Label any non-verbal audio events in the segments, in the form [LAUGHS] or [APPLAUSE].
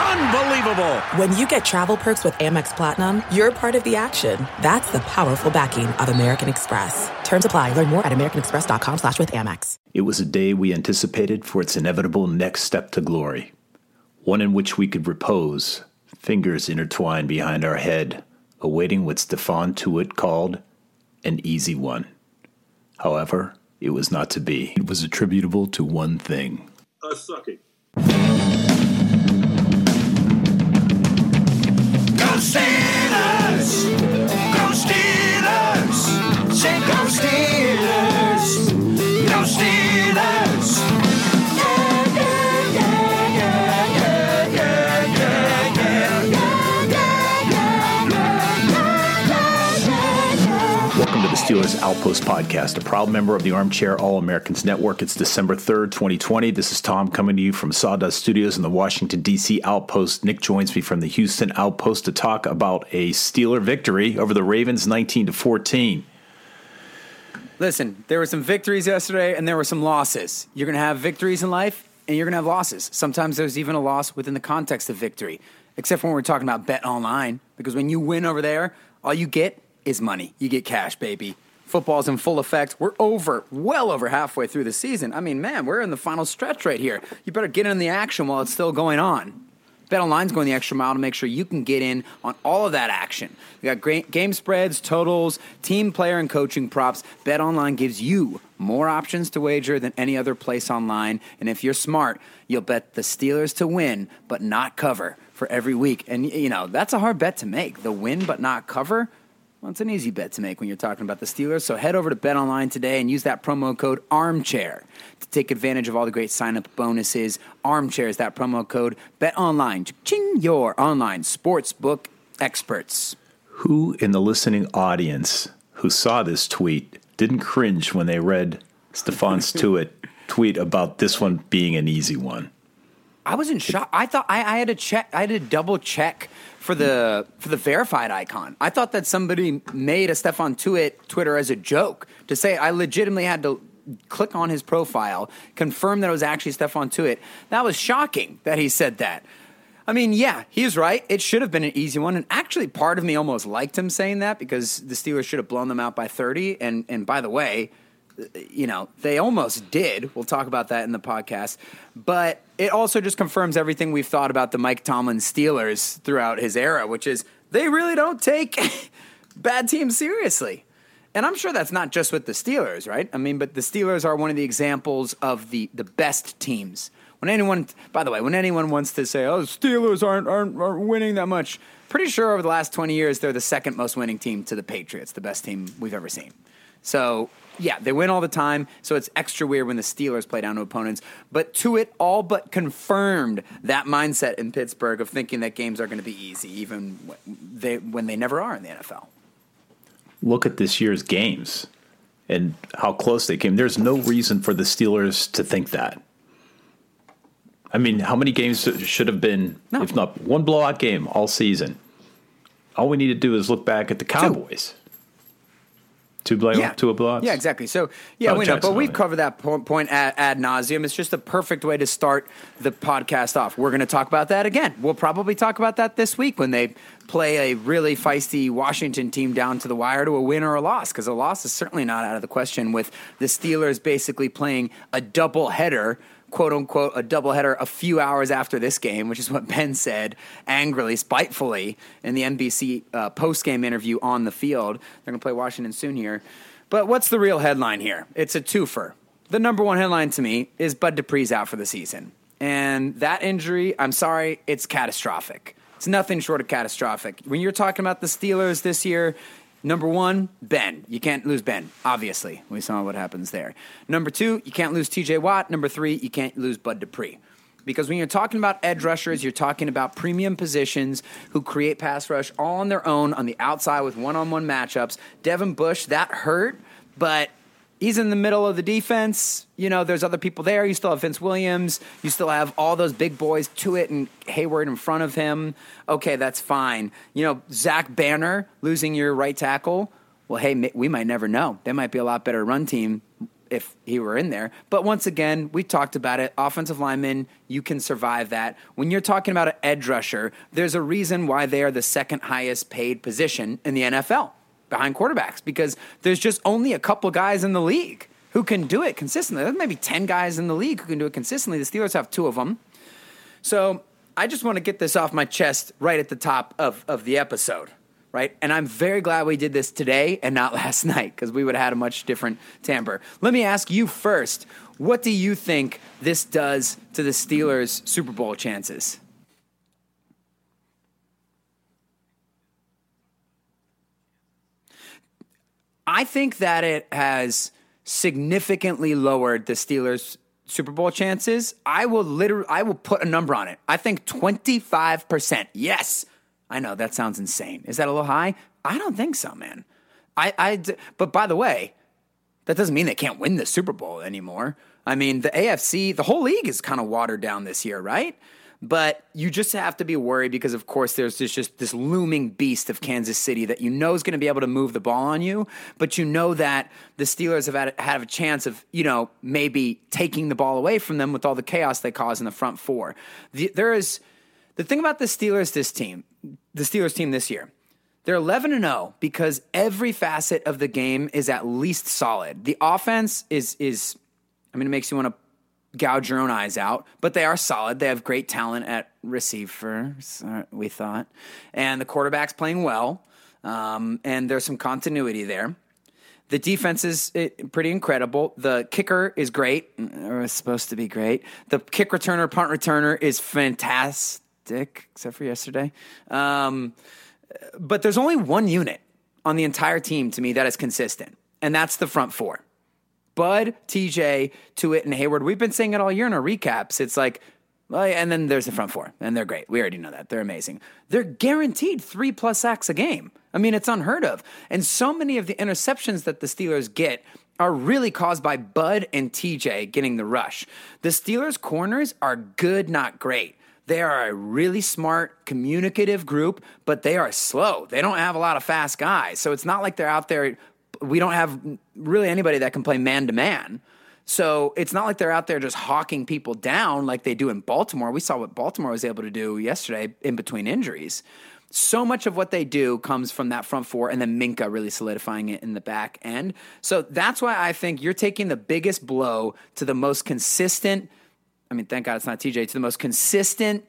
Unbelievable! When you get travel perks with Amex Platinum, you're part of the action. That's the powerful backing of American Express. Terms apply. Learn more at americanexpress.com slash with Amex. It was a day we anticipated for its inevitable next step to glory. One in which we could repose, fingers intertwined behind our head, awaiting what Stephon Tuitt called an easy one. However, it was not to be. It was attributable to one thing. Us sucking. Steelers! Go Steelers! Say go Steelers! Steelers Outpost Podcast, a proud member of the Armchair All Americans Network. It's December 3rd, 2020. This is Tom coming to you from Sawdust Studios in the Washington, D.C. Outpost. Nick joins me from the Houston Outpost to talk about a Steeler victory over the Ravens 19 to 14. Listen, there were some victories yesterday and there were some losses. You're going to have victories in life and you're going to have losses. Sometimes there's even a loss within the context of victory, except when we're talking about BetOnline, because when you win over there, all you get is money. You get cash, baby. Football's in full effect. We're over, well over halfway through the season. I mean, man, we're in the final stretch right here. You better get in the action while it's still going on. BetOnline's going the extra mile to make sure you can get in on all of that action. We got great game spreads, totals, team player and coaching props. BetOnline gives you more options to wager than any other place online. And if you're smart, you'll bet the Steelers to win but not cover for every week. And you know, that's a hard bet to make. The win but not cover. Well, it's an easy bet to make when you're talking about the Steelers. So head over to BetOnline today and use that promo code ARMCHAIR to take advantage of all the great sign up bonuses. Armchair is that promo code. BetOnline, ching your online sportsbook experts. Who in the listening audience who saw this tweet didn't cringe when they read [LAUGHS] Tuitt tweet about this one being an easy one? I was in shock. I thought I, I had to check. I had to double check for the for the verified icon. I thought that somebody made a Stephon Tuitt Twitter as a joke to say I legitimately had to click on his profile, confirm that it was actually Stephon Tuitt. That was shocking that he said that. I mean, yeah, he's right. It should have been an easy one. And actually, part of me almost liked him saying that because the Steelers should have blown them out by 30. And, and by the way, you know, they almost did. We'll talk about that in the podcast. But it also just confirms everything we've thought about the Mike Tomlin Steelers throughout his era, which is they really don't take [LAUGHS] bad teams seriously. And I'm sure that's not just with the Steelers, right? I mean, but the Steelers are one of the examples of the, the best teams. When anyone, by the way, when anyone wants to say, "Oh, the Steelers aren't, aren't aren't winning that much," pretty sure over the last 20 years they're the second most winning team to the Patriots, the best team we've ever seen. So yeah, they win all the time. So it's extra weird when the Steelers play down to opponents. But Tuitt all but confirmed that mindset in Pittsburgh of thinking that games are going to be easy, even when they when they never are in the NFL. Look at this year's games and how close they came. There's no reason for the Steelers to think that. I mean, how many games should have been, No. if not one blowout game all season? All we need to do is look back at the Cowboys. Two, blow, two blowouts? Yeah, exactly. So, yeah, Oh, we know, but we've covered that point ad, ad nauseum. It's just the perfect way to start the podcast off. We're going to talk about that again. We'll probably talk about that this week when they play a really feisty Washington team down to the wire to a win or a loss, because a loss is certainly not out of the question with the Steelers basically playing a double header quote unquote a doubleheader a few hours after this game, which is what Ben said angrily, spitefully in the NBC uh, post game interview on the field. They're going to play Washington soon here. But what's the real headline here? It's a twofer. The number one headline to me is Bud Dupree's out for the season. And that injury, I'm sorry, it's catastrophic. It's nothing short of catastrophic. When you're talking about the Steelers this year, Number one, Ben. You can't lose Ben, obviously. We saw what happens there. Number two, you can't lose TJ Watt. Number three, you can't lose Bud Dupree. Because when you're talking about edge rushers, you're talking about premium positions who create pass rush all on their own on the outside with one on one matchups. Devin Bush, that hurt, but he's in the middle of the defense. You know, there's other people there. You still have Vince Williams. You still have all those big boys Tuitt and Heyward in front of him. Okay, that's fine. You know, Zach Banner losing your right tackle. Well, hey, we might never know. They might be a lot better run team if he were in there. But once again, we talked about it. Offensive linemen, you can survive that. When you're talking about an edge rusher, there's a reason why they are the second highest paid position in the NFL behind quarterbacks because there's just only a couple guys in the league who can do it consistently. There's maybe 10 guys in the league who can do it consistently. The Steelers have two of them. So I just want to get this off my chest right at the top of, of the episode right? And I'm very glad we did this today and not [LAUGHS] last night because we would have had a much different timbre. Let me ask you first what do you think this does to the Steelers' Super Bowl chances? I think that it has significantly lowered the Steelers' Super Bowl chances. I will literally I will put a number on it. I think 25%. Yes. I know that sounds insane. Is that a little high? I don't think so, man. I, I, but by the way, that doesn't mean they can't win the Super Bowl anymore. I mean, the AFC, the whole league is kind of watered down this year, right? But you just have to be worried because, of course, there's this, just this looming beast of Kansas City that you know is going to be able to move the ball on you. But you know that the Steelers have had, had a chance of, you know, maybe taking the ball away from them with all the chaos they cause in the front four. The, there is the thing about the Steelers, this team, the Steelers team this year. They're 11 and 0 because every facet of the game is at least solid. The offense is is I mean it makes you want to gouge your own eyes out, but they are solid. They have great talent at receivers, uh, we thought. And the quarterback's playing well. Um, and there's some continuity there. The defense is eh, pretty incredible. The kicker is great, or is supposed to be great. The kick returner, punt returner is fantastic except for yesterday. Um, but there's only one unit on the entire team to me that is consistent, and that's the front four. Bud, TJ, Tuitt, and Heyward. We've been saying it all year in our recaps. It's like, well, and then there's the front four, and they're great. We already know that. They're amazing. They're guaranteed three plus sacks a game. I mean, it's unheard of. And so many of the interceptions that the Steelers get are really caused by Bud and TJ getting the rush. The Steelers' corners are good, not great. They are a really smart, communicative group, but they are slow. They don't have a lot of fast guys. So it's not like they're out there. We don't have really anybody that can play man to man. So it's not like they're out there just hawking people down like they do in Baltimore. We saw what Baltimore was able to do yesterday in between injuries. So much of what they do comes from that front four and then Minkah really solidifying it in the back end. So that's why I think you're taking the biggest blow to the most consistent I mean, thank God it's not TJ, to the most consistent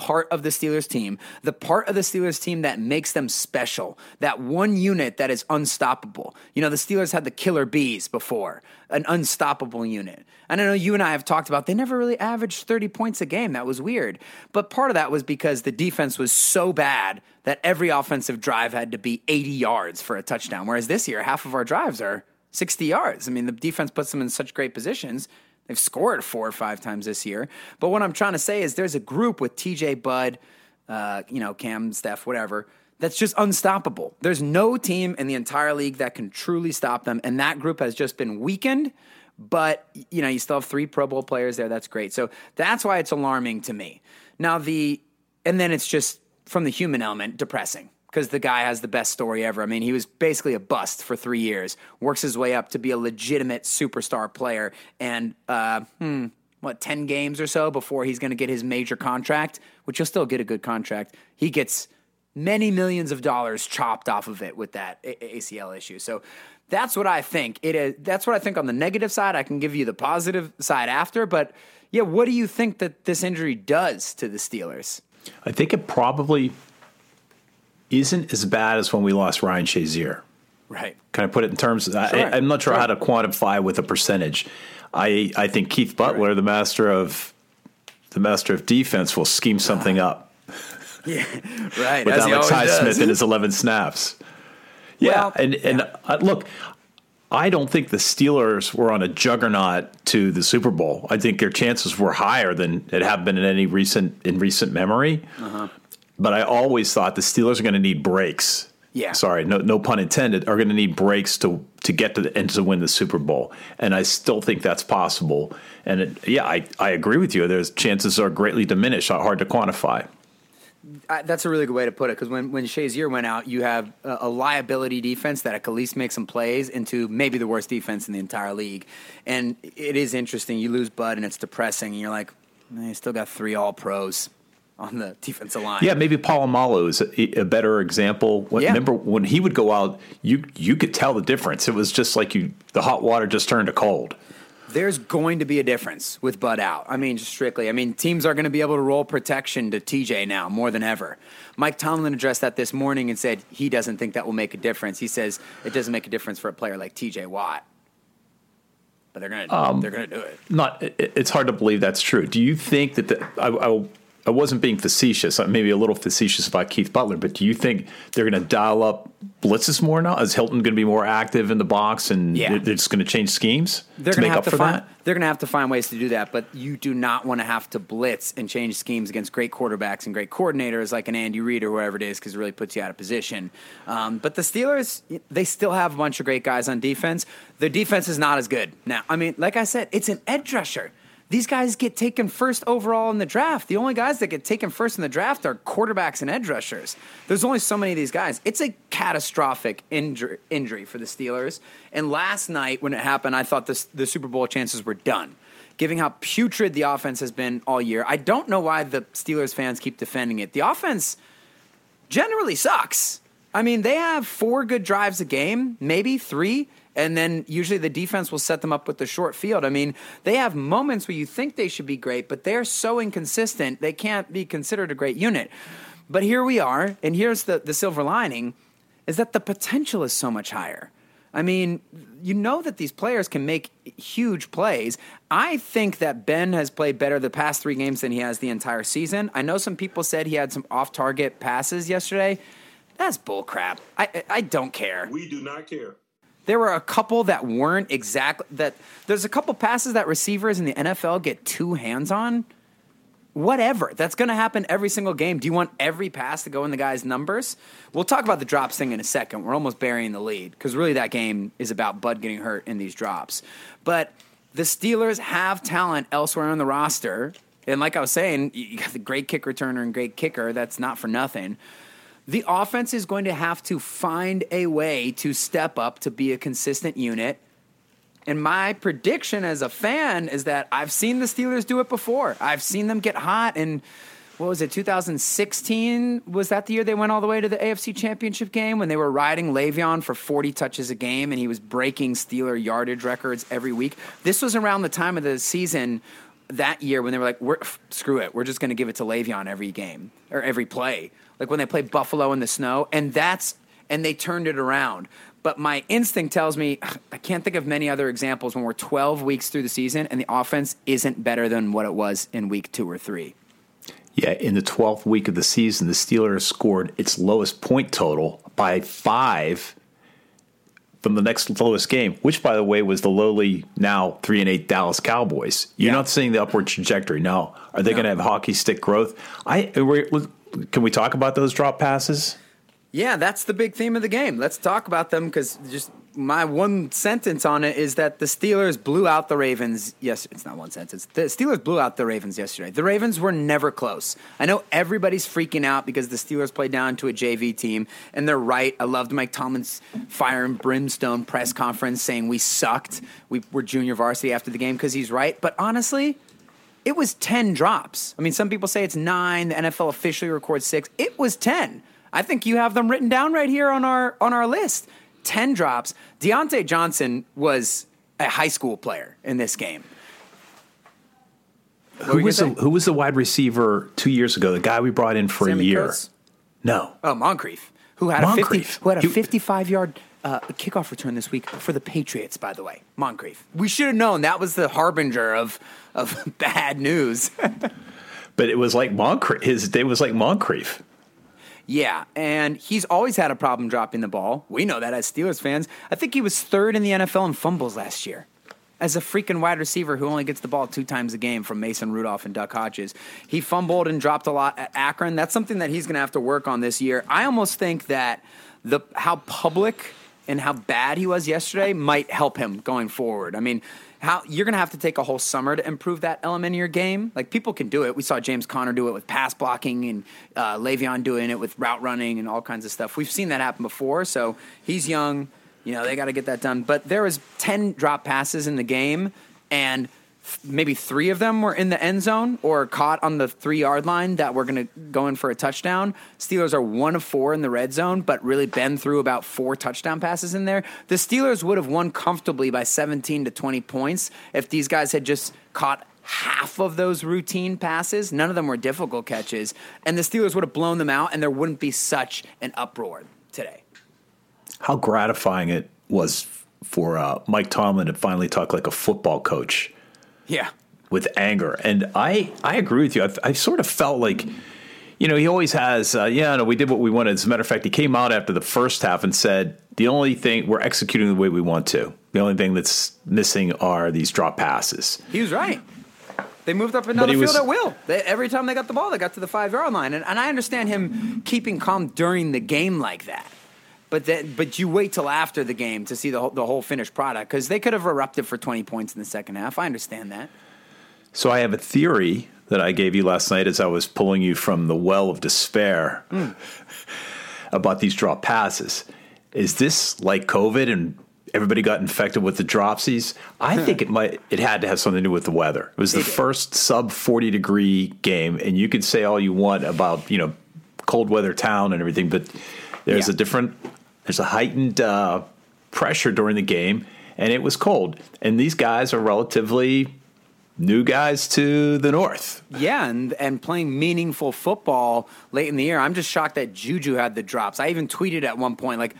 part of the Steelers team, the part of the Steelers team that makes them special, that one unit that is unstoppable. You know, the Steelers had the killer bees before, an unstoppable unit. And I know you and I have talked about they never really averaged 30 points a game. That was weird. But part of that was because the defense was so bad that every offensive drive had to be 80 yards for a touchdown. Whereas this year, half of our drives are 60 yards. I mean, the defense puts them in such great positions They've scored four or five times this year. But what I'm trying to say is there's a group with TJ Bud, uh, you know, Cam, Steph, whatever, that's just unstoppable. There's no team in the entire league that can truly stop them. And that group has just been weakened. But, you know, you still have three Pro Bowl players there. That's great. So that's why it's alarming to me. Now, the, and then it's just from the human element, depressing because the guy has the best story ever. I mean, he was basically a bust for three years, works his way up to be a legitimate superstar player, and uh, hmm, what ten games or so before he's going to get his major contract, which he'll still get a good contract. He gets many millions of dollars chopped off of it with that ACL issue. So that's what I think. It is. That's what I think on the negative side. I can give you the positive side after, but yeah, what do you think that this injury does to the Steelers? I think it probably isn't as bad as when we lost Ryan Shazier. Right. Can I put it in terms? Of, sure. I, am not sure, sure, how to quantify with a percentage. I I think Keith Butler, right. the master of the master of defense, will scheme something uh, up. [LAUGHS] Yeah, right. with As Alex Highsmith in his 11 snaps. Yeah, well, and and yeah. Uh, look, I don't think the Steelers were on a juggernaut to the Super Bowl. I think their chances were higher than it have been in any recent in recent memory. Uh-huh. But I always thought the Steelers are going to need breaks Yeah. Sorry, no, no pun intended. Are going to need breaks to to get to the and to win the Super Bowl, and I still think that's possible. And it, yeah, I I agree with you. There's chances are greatly diminished, hard to quantify. I, that's a really good way to put it because when, when Shazier went out, you have a, a, liability defense that at least make some plays into maybe the worst defense in the entire league. And it is interesting. You lose Bud and it's depressing, and you're like, man, you still got three all pros on the defensive line. Yeah, maybe Polamalu is a, a better example. When, yeah. Remember when he would go out, you you could tell the difference. It was just like you the hot water just turned to cold there's going to be a difference with Bud out. I mean, just strictly. I mean, teams are going to be able to roll protection to TJ now more than ever. Mike Tomlin addressed that this morning and said he doesn't think that will make a difference. He says it doesn't make a difference for a player like TJ Watt. But they're going to um, they're going to do it. Not it's hard to believe that's true. Do you think that the, I, I I wasn't being facetious, I maybe a little facetious about Keith Butler, but do you think they're going to dial up blitzes more now? Is Hilton going to be more active in the box and yeah. they're just going to change schemes they're to make up for find, that? They're going to have to find ways to do that, but you do not want to have to blitz and change schemes against great quarterbacks and great coordinators like an Andy Reid or whoever it is because it really puts you out of position. Um, but the Steelers, they still have a bunch of great guys on defense. Their defense is not as good now. I mean, like I said, it's an edge rusher. These guys get taken first overall in the draft. The only guys that get taken first in the draft are quarterbacks and edge rushers. There's only so many of these guys. It's a catastrophic injury, injury for the Steelers. And last night, when it happened, I thought this, the Super Bowl chances were done. Given how putrid the offense has been all year, I don't know why the Steelers fans keep defending it. The offense generally sucks. I mean, they have four good drives a game, maybe three and then usually the defense will set them up with the short field. I mean, they have moments where you think they should be great, but they're so inconsistent, they can't be considered a great unit. But here we are, and here's the, the silver lining is that the potential is so much higher. I mean, you know that these players can make huge plays. I think that Ben has played better the past three games than he has the entire season. I know some people said he had some off target passes yesterday. That's bullcrap. I, I don't care. We do not care. There were a couple that weren't exactly that. There's a couple passes that receivers in the NFL get two hands on. Whatever. That's going to happen every single game. Do you want every pass to go in the guy's numbers? We'll talk about the drops thing in a second. We're almost burying the lead because really that game is about Bud getting hurt in these drops. But the Steelers have talent elsewhere on the roster. And like I was saying, you got the great kick returner and great kicker. That's not for nothing the offense is going to have to find a way to step up to be a consistent unit. And my prediction as a fan is that I've seen the Steelers do it before. I've seen them get hot and what was it, 2016? Was that the year they went all the way to the AFC Championship game when they were riding Le'Veon for 40 touches a game and he was breaking Steeler yardage records every week? This was around the time of the season that year when they were like, we're, screw it, we're just going to give it to Le'Veon every game or every play like when they played Buffalo in the snow, and that's and they turned it around. But my instinct tells me [SIGHS] I can't think of many other examples when we're 12 weeks through the season and the offense isn't better than what it was in week two or three. Yeah, in the 12th week of the season, the Steelers scored its lowest point total by five from the next lowest game, which, by the way, was the lowly now three and eight Dallas Cowboys. You're yeah. not seeing the upward trajectory. No, are they no. going to have hockey stick growth? I can we talk about those drop passes? Yeah, that's the big theme of the game. Let's talk about them because just my one sentence on it is that the Steelers blew out the Ravens. Yes, it's not one sentence. The Steelers blew out the Ravens yesterday. The Ravens were never close. I know everybody's freaking out because the Steelers played down to a JV team, and they're right. I loved Mike Tomlin's fire and brimstone press conference saying we sucked. We were junior varsity after the game because he's right. But honestly, it was 10 drops. I mean, some people say it's nine. The NFL officially records six. It was 10. I think you have them written down right here on our on our list. 10 drops. Diontae Johnson was a high school player in this game. who was, the, who was the wide receiver two years ago? The guy we brought in for Sammy a year. Kurtz? No. Oh, Moncrief, who had Moncrief. a 50, who had a 55 yard uh, kickoff return this week for the Patriots, by the way. Moncrief. We should have known that was the harbinger of, of [LAUGHS] bad news. [LAUGHS] but it was like Moncrief. His day was like Moncrief. Yeah, and he's always had a problem dropping the ball. We know that as Steelers fans. I think he was third in the NFL in fumbles last year. as a freaking wide receiver who only gets the ball two times a game from Mason Rudolph and Duck Hodges. He fumbled and dropped a lot at Akron. That's something that he's going to have to work on this year. I almost think that the how public and how bad he was yesterday might help him going forward. I mean, how you're going to have to take a whole summer to improve that element of your game. Like people can do it. We saw James Conner do it with pass blocking and uh, Le'Veon doing it with route running and all kinds of stuff. We've seen that happen before. So he's young. You know they got to get that done. But there was ten drop passes in the game, and maybe three of them were in the end zone or caught on the three yard line that were going to go in for a touchdown. Steelers are one of four in the red zone, but really been through about four touchdown passes in there. The Steelers would have won comfortably by 17 to 20 points if these guys had just caught half of those routine passes. None of them were difficult catches, and the Steelers would have blown them out, and there wouldn't be such an uproar today. How gratifying it was for uh, Mike Tomlin to finally talk like a football coach Yeah. with anger. And I, I agree with you. I, I sort of felt like, you know, he always has, uh, yeah, no, we did what we wanted. As a matter of fact, he came out after the first half and said, the only thing, we're executing the way we want to. The only thing that's missing are these drop passes. He was right. They moved up and But down the field was- at will. They, every time they got the ball, they got to the five yard line, and, and I understand him keeping calm during the game like that. But then, but you wait till after the game to see the whole, the whole finished product because they could have erupted for twenty points in the second half. I understand that. So I have a theory that I gave you last night as I was pulling you from the well of despair mm. about these drop passes. Is this like COVID and everybody got infected with the dropsies? I think it might it had to have something to do with the weather. It was the first sub 40 degree game and you could say all you want about, you know, cold weather town and everything, but there's Yeah. a different there's a heightened uh, pressure during the game and it was cold. And these guys are relatively new guys to the north. Yeah, and and playing meaningful football late in the year. I'm just shocked that Juju had the drops. I even tweeted at one point like.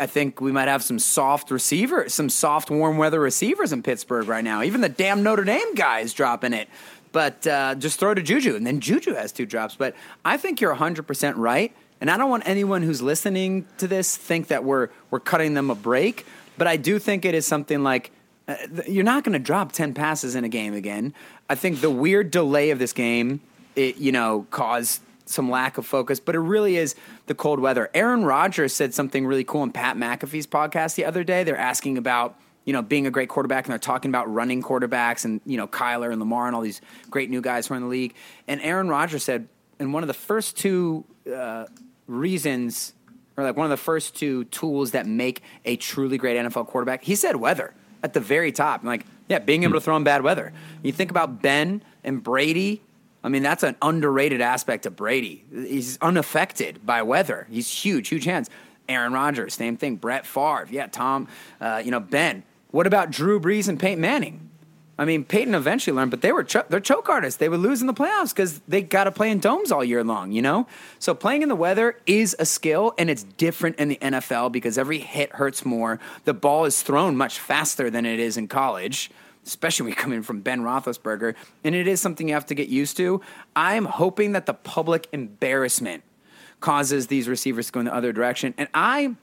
I think we might have some soft receiver, some soft warm weather receivers in Pittsburgh right now. Even the damn Notre Dame guy is dropping it. But uh, just throw to Juju, and then Juju has two drops. But I think you're 100% right, and I don't want anyone who's listening to this think that we're we're cutting them a break. But I do think it is something like uh, th- you're not going to drop 10 passes in a game again. I think the weird delay of this game, it, you know, caused some lack of focus, but it really is the cold weather. Aaron Rodgers said something really cool in Pat McAfee's podcast the other day. They're asking about, you know, being a great quarterback and they're talking about running quarterbacks and, you know, Kyler and Lamar and all these great new guys who are in the league. And Aaron Rodgers said, in one of the first two uh, reasons or like one of the first two tools that make a truly great NFL quarterback. He said weather at the very top. I'm like, yeah, being able to throw in bad weather. You think about Ben and Brady. I mean, that's an underrated aspect of Brady. He's unaffected by weather. He's huge, huge hands. Aaron Rodgers, same thing. Brett Favre, yeah, Tom, uh, you know, Ben. What about Drew Brees and Peyton Manning? I mean, Peyton eventually learned, but they were cho- they're choke artists. They would lose in the playoffs because they got to play in domes all year long. You know, so playing in the weather is a skill, and it's different in the NFL because every hit hurts more. The ball is thrown much faster than it is in college, especially [LAUGHS] when you come in from Ben Roethlisberger, and it is something you have to get used to. I'm hoping that the public embarrassment causes these receivers to go in the other direction, and I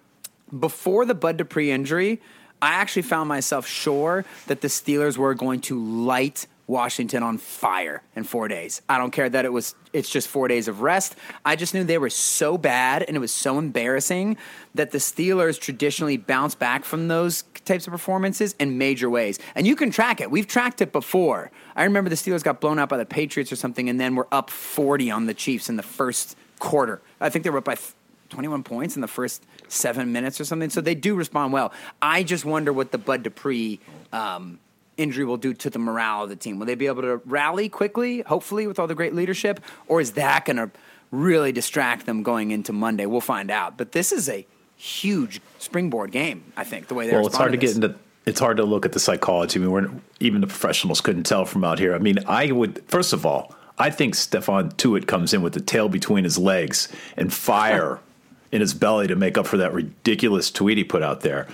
before the Bud Dupree injury, I actually found myself sure that the Steelers were going to light Washington on fire in four days. I don't care that it was it's just four days of rest. I just knew they were so bad and it was so embarrassing that the Steelers traditionally bounce back from those types of performances in major ways. And you can track it. We've tracked it before. I remember the Steelers got blown out by the Patriots or something, and then were up 40 on the Chiefs in the first quarter. I think they were up by 21 points in the first seven minutes or something. So they do respond well. I just wonder what the Bud Dupree um, injury will do to the morale of the team. Will they be able to rally quickly, hopefully, with all the great leadership? Or is that going to really distract them going into Monday? We'll find out. But this is a huge springboard game, I think, the way they Well, it's hard to respond get into. It's hard to look at the psychology. I mean, we're even the professionals couldn't tell from out here. I mean, I would first of all, I think Stephon Tuitt comes in with the tail between his legs and fire [LAUGHS] in his belly to make up for that ridiculous tweet he put out there.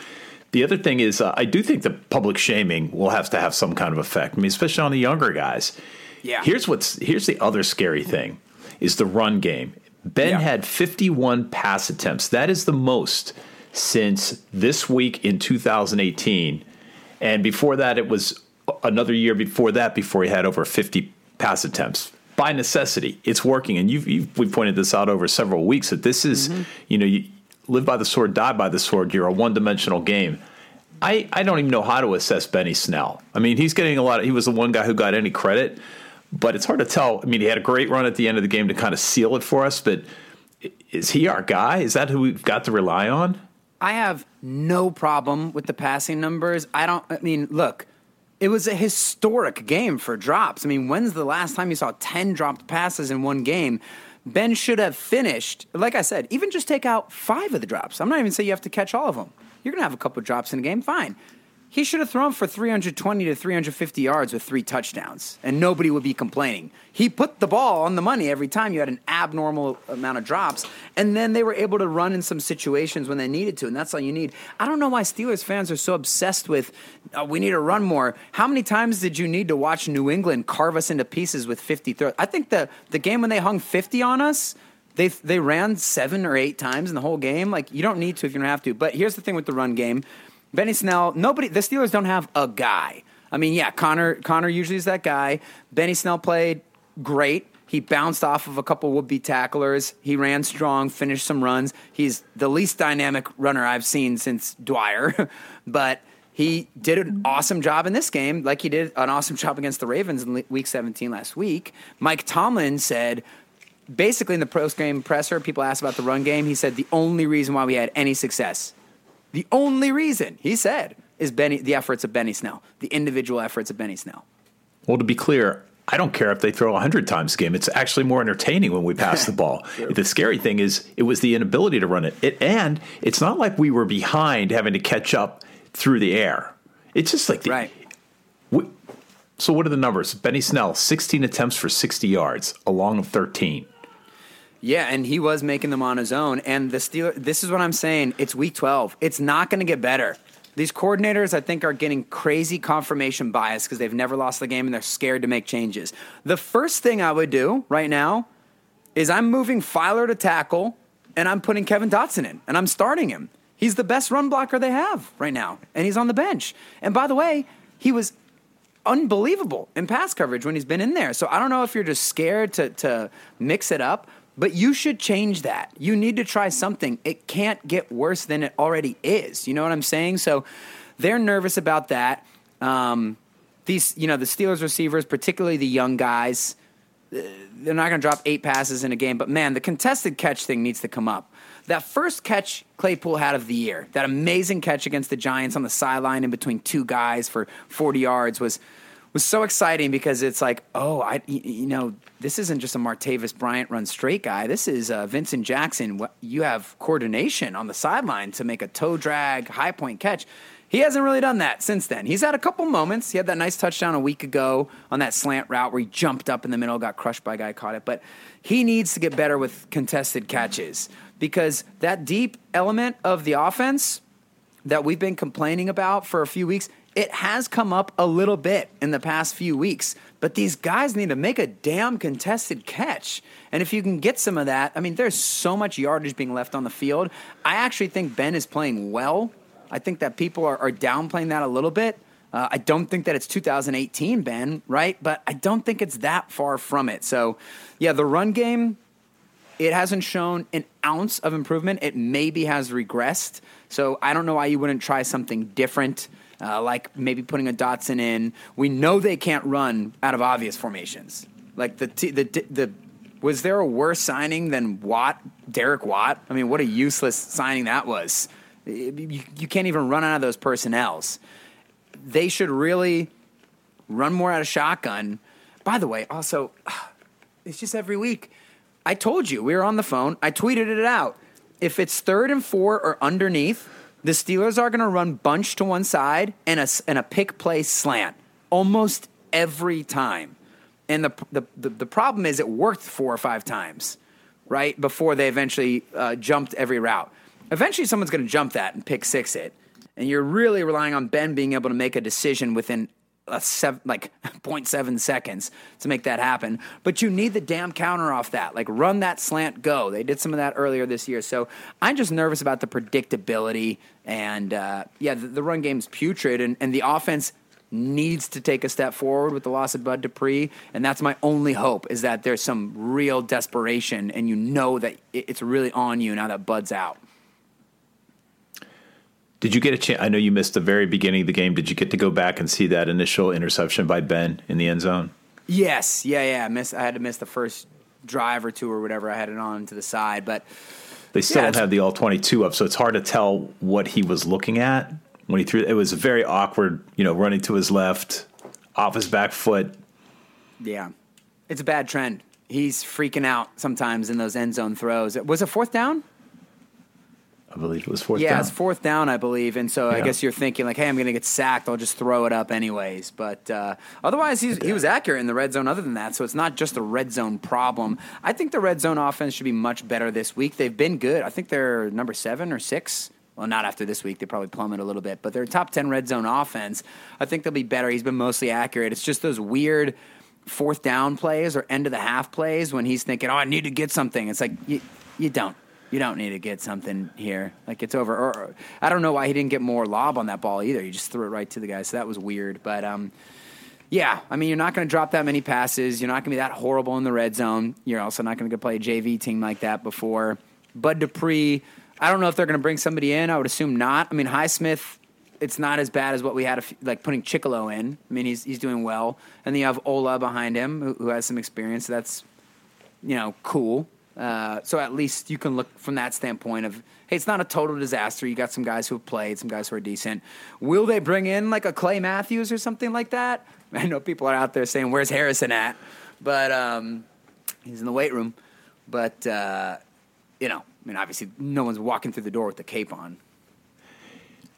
The other thing is, uh, I do think the public shaming will have to have some kind of effect. I mean, especially on the younger guys. Yeah. Here's what's here's the other scary thing is the run game. Ben Yeah. had 51 pass attempts. That is the most since this week in 2018. And before that, it was another year before that before he had over 50 pass attempts. By necessity, it's working, and you've, you've we pointed this out over several weeks that this is, mm-hmm. you know, you live by the sword, die by the sword. You're a one-dimensional game. I, I don't even know how to assess Benny Snell. I mean, he's getting a lot. Of, he was the one guy who got any credit, but it's hard to tell. I mean, he had a great run at the end of the game to kind of seal it for us, but is he our guy? Is that who we've got to rely on? I have no problem with the passing numbers. I don't. I mean, look, it was a historic game for drops. I mean, when's the last time you saw ten dropped passes in one game? Ben should have finished. Like I said, even just take out five of the drops. I'm not even saying you have to catch all of them. You're gonna have a couple drops in a game, fine. He should have thrown for 320 to 350 yards with three touchdowns, and nobody would be complaining. He put the ball on the money every time you had an abnormal amount of drops, and then they were able to run in some situations when they needed to, and that's all you need. I don't know why Steelers fans are so obsessed with oh, we need to run more. How many times did you need to watch New England carve us into pieces with 50 throws? I think the, the game when they hung 50 on us, they they ran seven or eight times in the whole game. Like you don't need to if you don't have to. But here's the thing with the run game. Benny Snell, nobody, the Steelers don't have a guy. I mean, yeah, Conner, Conner usually is that guy. Benny Snell played great. He bounced off of a couple would be tacklers. He ran strong, finished some runs. He's the least dynamic runner I've seen since Dwyer, [LAUGHS] but he did an awesome job in this game, like he did an awesome job against the Ravens in week 17 last week. Mike Tomlin said, basically in the post game presser, people asked about the run game. He said the only reason why we had any success the only reason he said is Benny, the efforts of Benny Snell, the individual efforts of Benny Snell. Well, to be clear, I don't care if they throw 100 times a game. It's actually more entertaining when we pass the ball. [LAUGHS] the scary thing is it was the inability to run it. it. And it's not like we were behind having to catch up through the air. It's just like the, right. We, so what are the numbers? Benny Snell, 16 attempts for 60 yards, along of 13. Yeah, and he was making them on his own. And the Steelers, this is what I'm saying. It's week 12. It's not going to get better. These coordinators, I think, are getting crazy confirmation bias because they've never lost the game and they're scared to make changes. The first thing I would do right now is I'm moving Feiler to tackle and I'm putting Kevin Dotson in and I'm starting him. He's the best run blocker they have right now, and he's on the bench. And by the way, he was unbelievable in pass coverage when he's been in there. So I don't know if you're just scared to, to mix it up, but you should change that. You need to try something. It can't get worse than it already is. You know what I'm saying? So they're nervous about that. Um, these, you know, the Steelers receivers, particularly the young guys, uh, they're not going to drop eight passes in a game. But man, the contested catch thing needs to come up. That first catch Claypool had of the year, that amazing catch against the Giants on the sideline in between two guys for 40 yards was was so exciting because it's like, oh, I, you know, this isn't just a Martavis Bryant run straight guy. This is uh, Vincent Jackson. You have coordination on the sideline to make a toe drag, high point catch. He hasn't really done that since then. He's had a couple moments. He had that nice touchdown a week ago on that slant route where he jumped up in the middle, got crushed by a guy, caught it. But he needs to get better with contested catches because that deep element of the offense that we've been complaining about for a few weeks it has come up a little bit in the past few weeks, but these guys need to make a damn contested catch. And if you can get some of that, I mean, there's so much yardage being left on the field. I actually think Ben is playing well. I think that people are, are downplaying that a little bit. Uh, I don't think that it's 2018, Ben, right? But I don't think it's that far from it. So, yeah, the run game, it hasn't shown an ounce of improvement. It maybe has regressed. So I don't know why you wouldn't try something different uh, like maybe putting a Dotson in. We know they can't run out of obvious formations. Like the t- the the was there a worse signing than Watt, Derek Watt? I mean, what a useless signing that was. You, you can't even run out of those personnels. They should really run more out of shotgun. By the way, also, [SIGHS] it's just every week. I told you we were on the phone. I tweeted it out. If it's third and four or underneath, the Steelers are going to run bunch to one side and a, and a pick play slant almost every time. And the, the, the, the problem is it worked four or five times, right? Before they eventually uh, jumped every route. Eventually, someone's going to jump that and pick six it. And you're really relying on Ben being able to make a decision within a seven, like [LAUGHS] 0.7 seconds to make that happen. But you need the damn counter off that. Like run that slant, go. They did some of that earlier this year. So I'm just nervous about the predictability. And uh, yeah, the, the run game's putrid, and, and the offense needs to take a step forward with the loss of Bud Dupree, and that's my only hope is that there's some real desperation, and you know that it's really on you now that Bud's out. Did you get a chance? I know you missed the very beginning of the game. Did you get to go back and see that initial interception by Ben in the end zone? Yes, yeah, yeah. I miss. I had to miss the first drive or two or whatever. I had it on to the side, but They still Yeah, don't have the all 22 up, so it's hard to tell what he was looking at when he threw. It was very awkward, you know, running to his left, off his back foot. yeah, it's a bad trend. He's freaking out sometimes in those end zone throws. Was it fourth down? I believe it was fourth yeah, down. it's fourth down, I believe, and so I guess you're thinking like, "Hey, I'm going to get sacked. I'll just throw it up anyways." But uh, otherwise, he's, he was accurate in the red zone. Other than that, so it's not just a red zone problem. I think the red zone offense should be much better this week. They've been good. I think they're number seven or six. Well, not after this week. They probably plummet a little bit, but they're top ten red zone offense. I think they'll be better. He's been mostly accurate. It's just those weird fourth down plays or end of the half plays when he's thinking, "Oh, I need to get something." It's like you, you don't. You don't need to get something here. Like it's over. Or, or- I don't know why he didn't get more lob on that ball either. He just threw it right to the guy. So that was weird. But um, yeah, I mean, you're not going to drop that many passes. You're not going to be that horrible in the red zone. You're also not going to play a JV team like that before. Bud Dupree, I don't know if they're going to bring somebody in. I would assume not. I mean, Highsmith, it's not as bad as what we had, few, like putting Chickillo in. I mean, he's he's doing well, and then you have Ola behind him, who, who has some experience. So that's you know cool. Uh, so at least you can look from that standpoint of hey, it's not a total disaster. You got some guys who have played, some guys who are decent. Will they bring in like a Clay Matthews or something like that? [LAUGHS] I know people are out there saying, "Where's Harrison at?" But um, he's in the weight room. But uh, you know, I mean, obviously, no one's walking through the door with the cape on.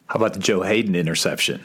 How about the Joe Haden interception?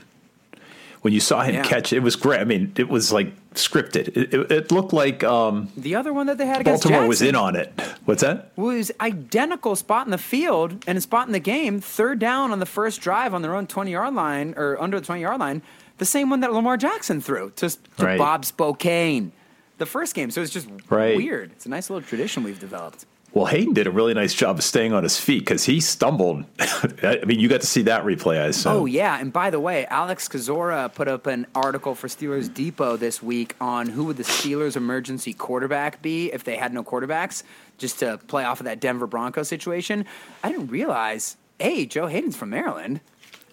When you saw him Yeah. catch, it was great. I mean, it was like scripted. It, it, it looked like um, The other one that they had against Baltimore was in on it. What's that? was identical spot in the field and a spot in the game, third down on the first drive on their own 20 yard line or under the 20 yard line, the same one that Lamar Jackson threw to, to Right. Bob Spillane the first game. So it's just Right. weird. It's a nice little tradition we've developed. Well, Haden did a really nice job of staying on his feet because he stumbled. [LAUGHS] I mean, you got to see that replay, I assume. Oh yeah, and by the way, Alex Kozora put up an article for Steelers Depot this week on who would the Steelers' emergency quarterback be if they had no quarterbacks, just to play off of that Denver Broncos situation. I didn't realize hey, Joe Haden's from Maryland,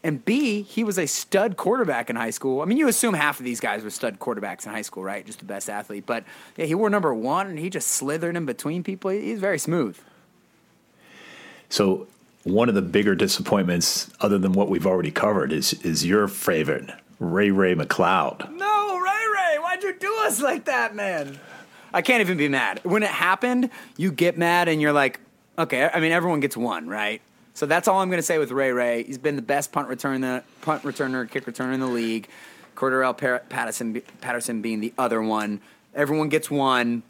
and b he was a stud quarterback in high school. I mean, you assume half of these guys were stud quarterbacks in high school, right? Just the best athlete, but yeah, he wore number one, and he just slithered in between people. He's very smooth. So one of the bigger disappointments, other than what we've already covered, is is your favorite, Ray Ray McCloud. No, Ray Ray, why'd you do us like that, man? I can't even be mad. When it happened, you get mad and you're like, okay, I mean, everyone gets one, right? So that's all I'm going to say with Ray Ray. He's been the best punt returner, punt returner, kick returner in the league. Cordarrelle Patterson, Patterson being the other one. Everyone gets one.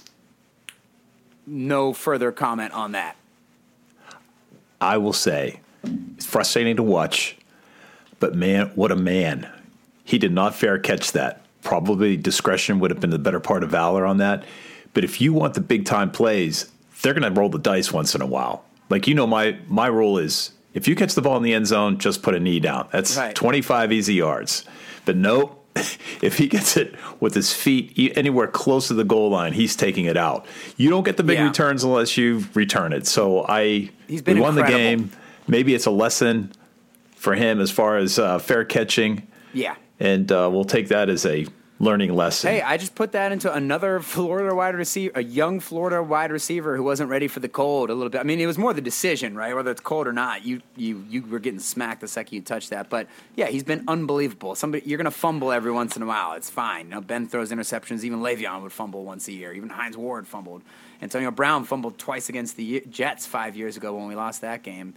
No further comment on that. I will say, it's frustrating to watch, but man, what a man! He did not fair catch that. Probably discretion would have been the better part of valor on that. But if you want the big time plays, they're going to roll the dice once in a while. Like you know, my my rule is if you catch the ball in the end zone, just put a knee down. That's Right. 25 easy yards. But no, [LAUGHS] if he gets it with his feet anywhere close to the goal line, he's taking it out. You don't get the big Yeah. returns unless you return it. So I He's been we won incredible. the game. Maybe it's a lesson for him as far as uh, fair catching, Yeah. and uh, we'll take that as a learning lesson. Hey, I just put that into another [LAUGHS] Florida wide receiver, a young Florida wide receiver who wasn't ready for the cold a little bit. I mean, it was more the decision, right? Whether it's cold or not, you you you were getting smacked the second you touched that. But yeah, he's been unbelievable. Somebody you're gonna fumble every once in a while. It's fine. You know, Ben throws interceptions. Even Le'Veon would fumble once a year. Even Hines Ward fumbled. Antonio Brown fumbled twice against the Jets five years ago when we lost that game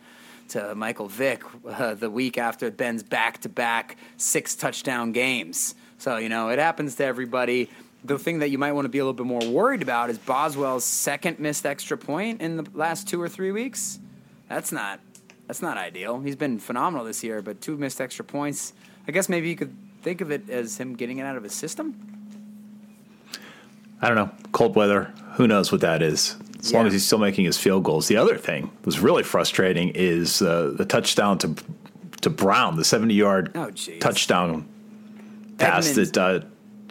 to Michael Vick [LAUGHS] uh, the week after Ben's back to back six touchdown games. So, you know, it happens to everybody. The thing that you might want to be a little bit more worried about is Boswell's second missed extra point in the last two or three weeks. That's not that's not ideal. He's been phenomenal this year, but two missed extra points. I guess maybe you could think of it as him getting it out of his system. I don't know. Cold weather. Who knows what that is? As long as he's still making his field goals. The other thing that was really frustrating is uh, the touchdown to to Brown, the seventy yard Oh, touchdown pass Edmunds. that uh,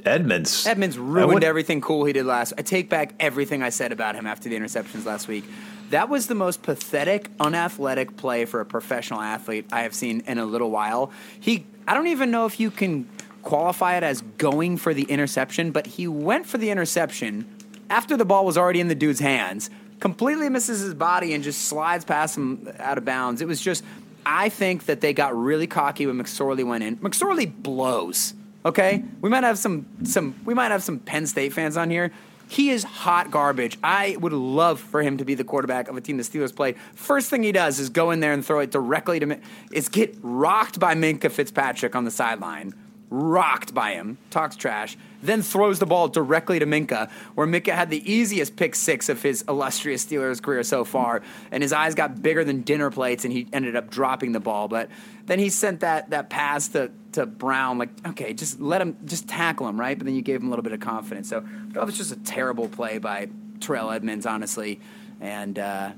Edmunds Edmunds I ruined everything cool he did last. I take back everything I said about him after the interceptions last week. That was the most pathetic, unathletic play for a professional athlete I have seen in a little while. He, I don't even know if you can qualify it as going for the interception, but he went for the interception after the ball was already in the dude's hands. Completely misses his body and just slides past him out of bounds. It was just, I think that they got really cocky when McSorley went in. McSorley blows. Okay, we might have some some we might have some Penn State fans on here. He is hot garbage. I would love for him to be the quarterback of a team the Steelers play. First thing he does is go in there and throw it directly to. Is get rocked by Minkah Fitzpatrick on the sideline, rocked by him, talks trash, then throws the ball directly to Minkah, where Minkah had the easiest pick six of his illustrious Steelers career so far, and his eyes got bigger than dinner plates, and he ended up dropping the ball. But then he sent that that pass to to Brown, like, okay, just let him, just tackle him, right? But then you gave him a little bit of confidence. So that was just a terrible play by Terrell Edmunds, honestly, and. uh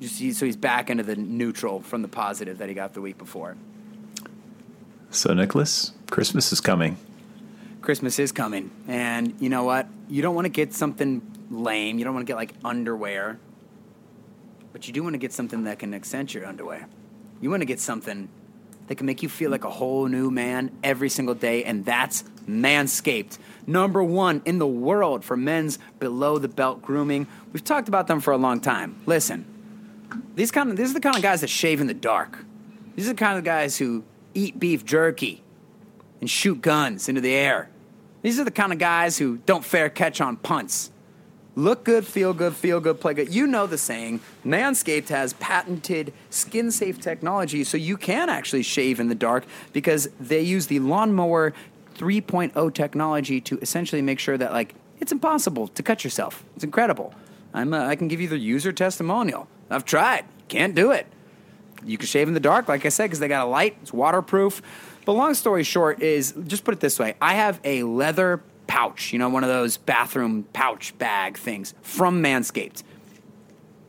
he- so he's back into the neutral from the positive that he got the week before. So Nicholas, Christmas is coming. Christmas is coming, and you know what? You don't want to get something lame. You don't want to get like underwear, but you do want to get something that can accent your underwear. You want to get something that can make you feel like a whole new man every single day, and that's Manscaped. Number one in the world for men's below the belt grooming. We've talked about them for a long time. Listen, these kind of these are the kind of guys that shave in the dark. These are the kind of guys who eat beef jerky and shoot guns into the air. These are the kind of guys who don't fair catch on punts. Look good, feel good, feel good, play good. You know the saying. Manscaped has patented skin safe technology so you can actually shave in the dark because they use the lawnmower 3.0 technology to essentially make sure that like it's impossible to cut yourself. It's incredible. I'm uh, I can give you the user testimonial. I've tried. Can't do it. You can shave in the dark, like I said, because they got a light. It's waterproof. But long story short is, just put it this way: I have a leather pouch, you know, one of those bathroom pouch bag things from Manscaped.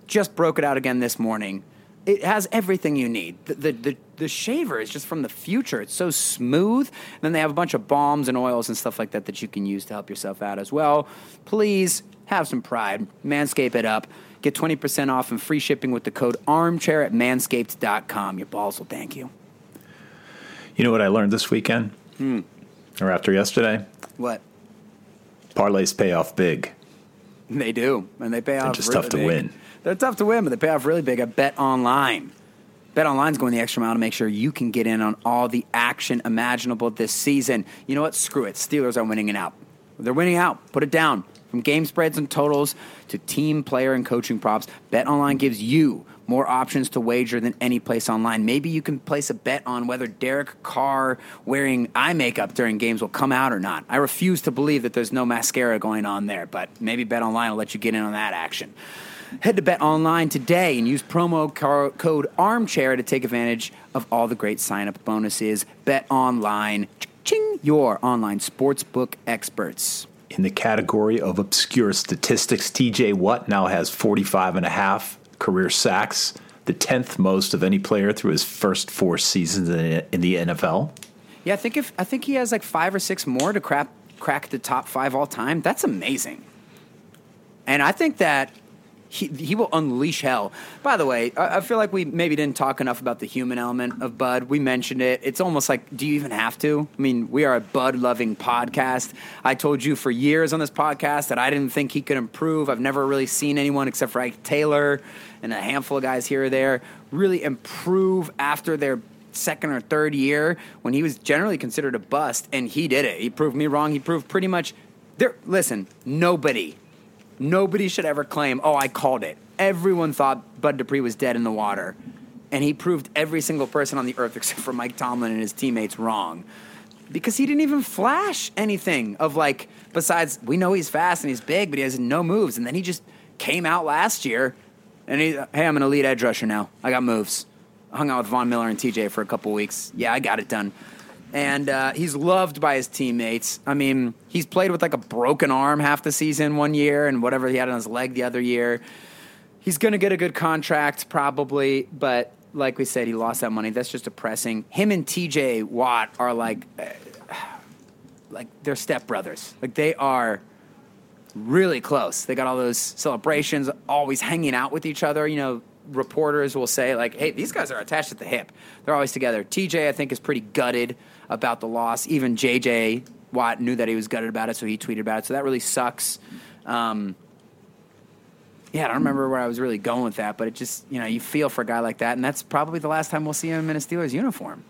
Just broke it out again this morning. It has everything you need. The, the, the, the shaver is just from the future. It's so smooth. And then they have a bunch of balms and oils and stuff like that that you can use to help yourself out as well. Please have some pride. Manscape it up. Get 20% off and free shipping with the code armchair at manscaped.com. Your balls will thank you. You know what I learned this weekend? Hmm. Or after yesterday? What? Parlays pay off big. They do, and they pay off. just really tough to big. win. They're tough to win, but they pay off really big I BetOnline. Bet Online's going the extra mile to make sure you can get in on all the action imaginable this season. You know what? Screw it. Steelers are winning it out. They're winning out. Put it down. From game spreads and totals to team, player, and coaching props, BetOnline gives you more options to wager than any place online. Maybe you can place a bet on whether Derek Carr wearing eye makeup during games will come out or not. I refuse to believe that there's no mascara going on there, but maybe BetOnline will let you get in on that action. Head to BetOnline today and use promo car- code ARMCHAIR to take advantage of all the great sign up bonuses. BetOnline, ching, your online sportsbook experts. In the category of obscure statistics, TJ Watt now has 45 and a half career sacks, the 10th most of any player through his first four seasons in the NFL. Yeah, I think if I think he has like five or six more to crack crack the top five all time. That's amazing. And I think that he he will unleash hell. By the way, I, I feel like we maybe didn't talk enough about the human element of Bud. We mentioned it. It's almost like, do you even have to? I mean, we are a Bud loving podcast. I told you for years on this podcast that I didn't think he could improve. I've never really seen anyone except for Ike Taylor and a handful of guys here or there really improve after their second or third year when he was generally considered a bust, and he did it. He proved me wrong. He proved pretty much. There, listen, nobody, nobody should ever claim, "Oh, I called it." Everyone thought Bud Dupree was dead in the water, and he proved every single person on the earth [LAUGHS] except for Mike Tomlin and his teammates wrong. Because he didn't even flash anything of like, besides, we know he's fast and he's big, but he has no moves. And then he just came out last year and he, hey, I'm an elite edge rusher now. I got moves. I hung out with Von Miller and TJ for a couple weeks. Yeah, I got it done. And uh, he's loved by his teammates. I mean, he's played with like a broken arm half the season one year, and whatever he had on his leg the other year. He's going to get a good contract probably, but like we said, he lost that money. That's just depressing. Him and TJ Watt are like, uh, like they're stepbrothers. Like they are really close. They got all those celebrations, always hanging out with each other. You know, reporters will say like, "Hey, these guys are attached at the hip. They're always together." TJ, I think, is pretty gutted about the loss. Even JJ Watt knew that he was gutted about it, so he tweeted about it. So that really sucks. Um, yeah, I don't remember where I was really going with that, but it just you know you feel for a guy like that, and that's probably the last time we'll see him in a Steelers uniform.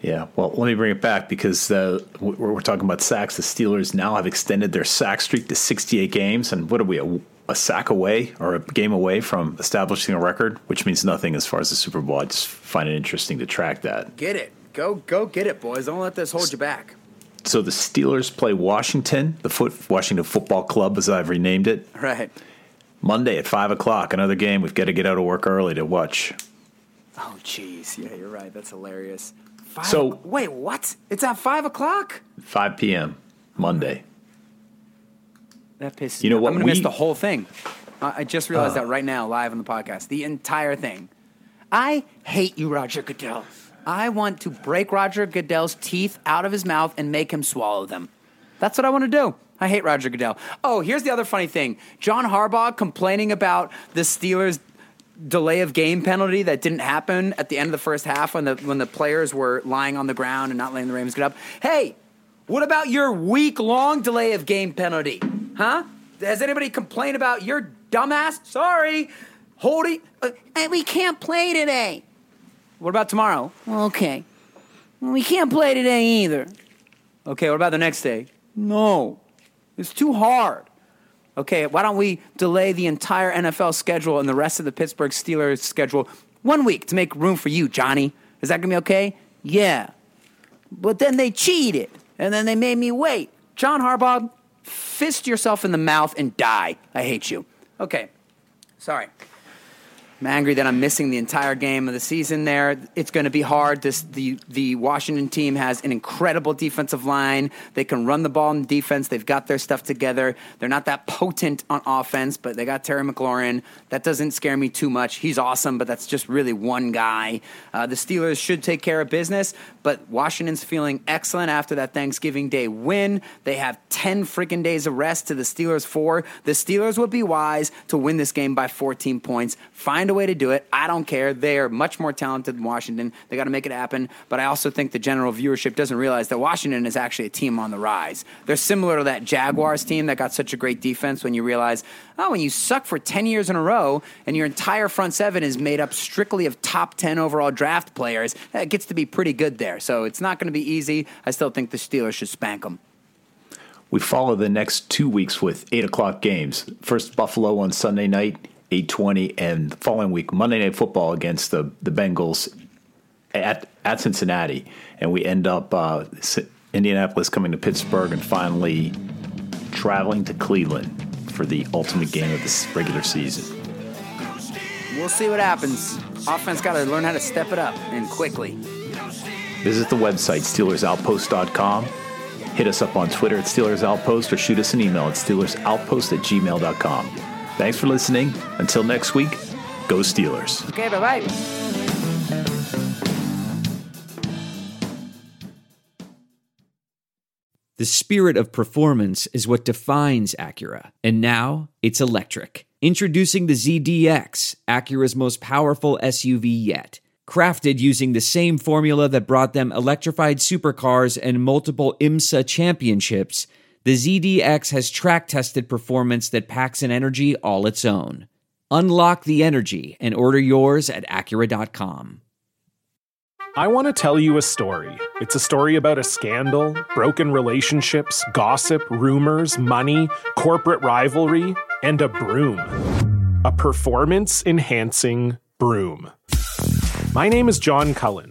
Yeah, well, let me bring it back because uh, we're, we're talking about sacks. The Steelers now have extended their sack streak to 68 games, and what are we, a, sack away or a game away from establishing a record, which means nothing as far as the Super Bowl. I just find it interesting to track that. Get it, go go get it, boys! Don't let this hold you back. So the Steelers play Washington, the foot Washington Football Club, as I've renamed it, Right. Monday at five o'clock. Another game we've got to get out of work early to watch. Oh, jeez. Yeah, you're right. That's hilarious. Five So- o- wait, what? It's at five o'clock. 5 p.m. Monday. That pisses. You know me what, I'm gonna miss the whole thing. I, just realized uh. that right now, live on the podcast. The entire thing. I hate you, Roger Goodell. I want to break Roger Goodell's teeth out of his mouth and make him swallow them. That's what I want to do. I hate Roger Goodell. Oh, here's the other funny thing: John Harbaugh complaining about the Steelers' delay of game penalty that didn't happen at the end of the first half when the when the players were lying on the ground and not letting the Ravens get up. Hey, what about your week long delay of game penalty? Huh? Has anybody complained about your dumbass? Sorry, holding. Uh, hey, we can't play today. What about tomorrow? Okay. We can't play today either. Okay, what about the next day? No. It's too hard. Okay, why don't we delay the entire NFL schedule and the rest of the Pittsburgh Steelers schedule one week to make room for you, Johnny? Is that gonna be okay? Yeah. But then they cheated, and then they made me wait. John Harbaugh, fist yourself in the mouth and die. I hate you. Okay, sorry. I'm angry that I'm missing the entire game of the season there. It's going to be hard. This the the Washington team has an incredible defensive line. They can run the ball in defense. They've got their stuff together. They're not that potent on offense, but they got Terry McLaurin. That doesn't scare me too much. He's awesome, but that's just really one guy. Uh, the Steelers should take care of business, but Washington's feeling excellent after that Thanksgiving Day win. They have 10 freaking days of rest to the Steelers' four. The Steelers would be wise to win this game by 14 points. Find a way to do it. I don't care. They are much more talented than Washington. They got to make it happen. But I also think the general viewership doesn't realize that Washington is actually a team on the rise. They're similar to that Jaguars team that got such a great defense when you realize, oh, when you suck for 10 years in a row and your entire front seven is made up strictly of top 10 overall draft players, it gets to be pretty good there. So it's not going to be easy. I still think the Steelers should spank them. We follow the next two weeks with eight o'clock games. First Buffalo on Sunday night, eight twenty, and the following week Monday Night Football against the the Bengals at at Cincinnati, and we end up uh, Indianapolis coming to Pittsburgh, and finally traveling to Cleveland for the ultimate game of this regular season. We'll see what happens. Offense got to learn how to step it up and quickly. Visit the website SteelersOutpost.com. Hit us up on Twitter at Steelers Outpost or shoot us an email at SteelersOutpost at gmail.com. Thanks for listening. Until next week, go Steelers. Okay, bye bye. The spirit of performance is what defines Acura. And now it's electric. Introducing the ZDX, Acura's most powerful SUV yet. Crafted using the same formula that brought them electrified supercars and multiple IMSA championships, the ZDX has track tested performance that packs an energy all its own. Unlock the energy and order yours at Acura.com. I want to tell you a story. It's a story about a scandal, broken relationships, gossip, rumors, money, corporate rivalry, and a broom. A performance enhancing broom. My name is John Cullen.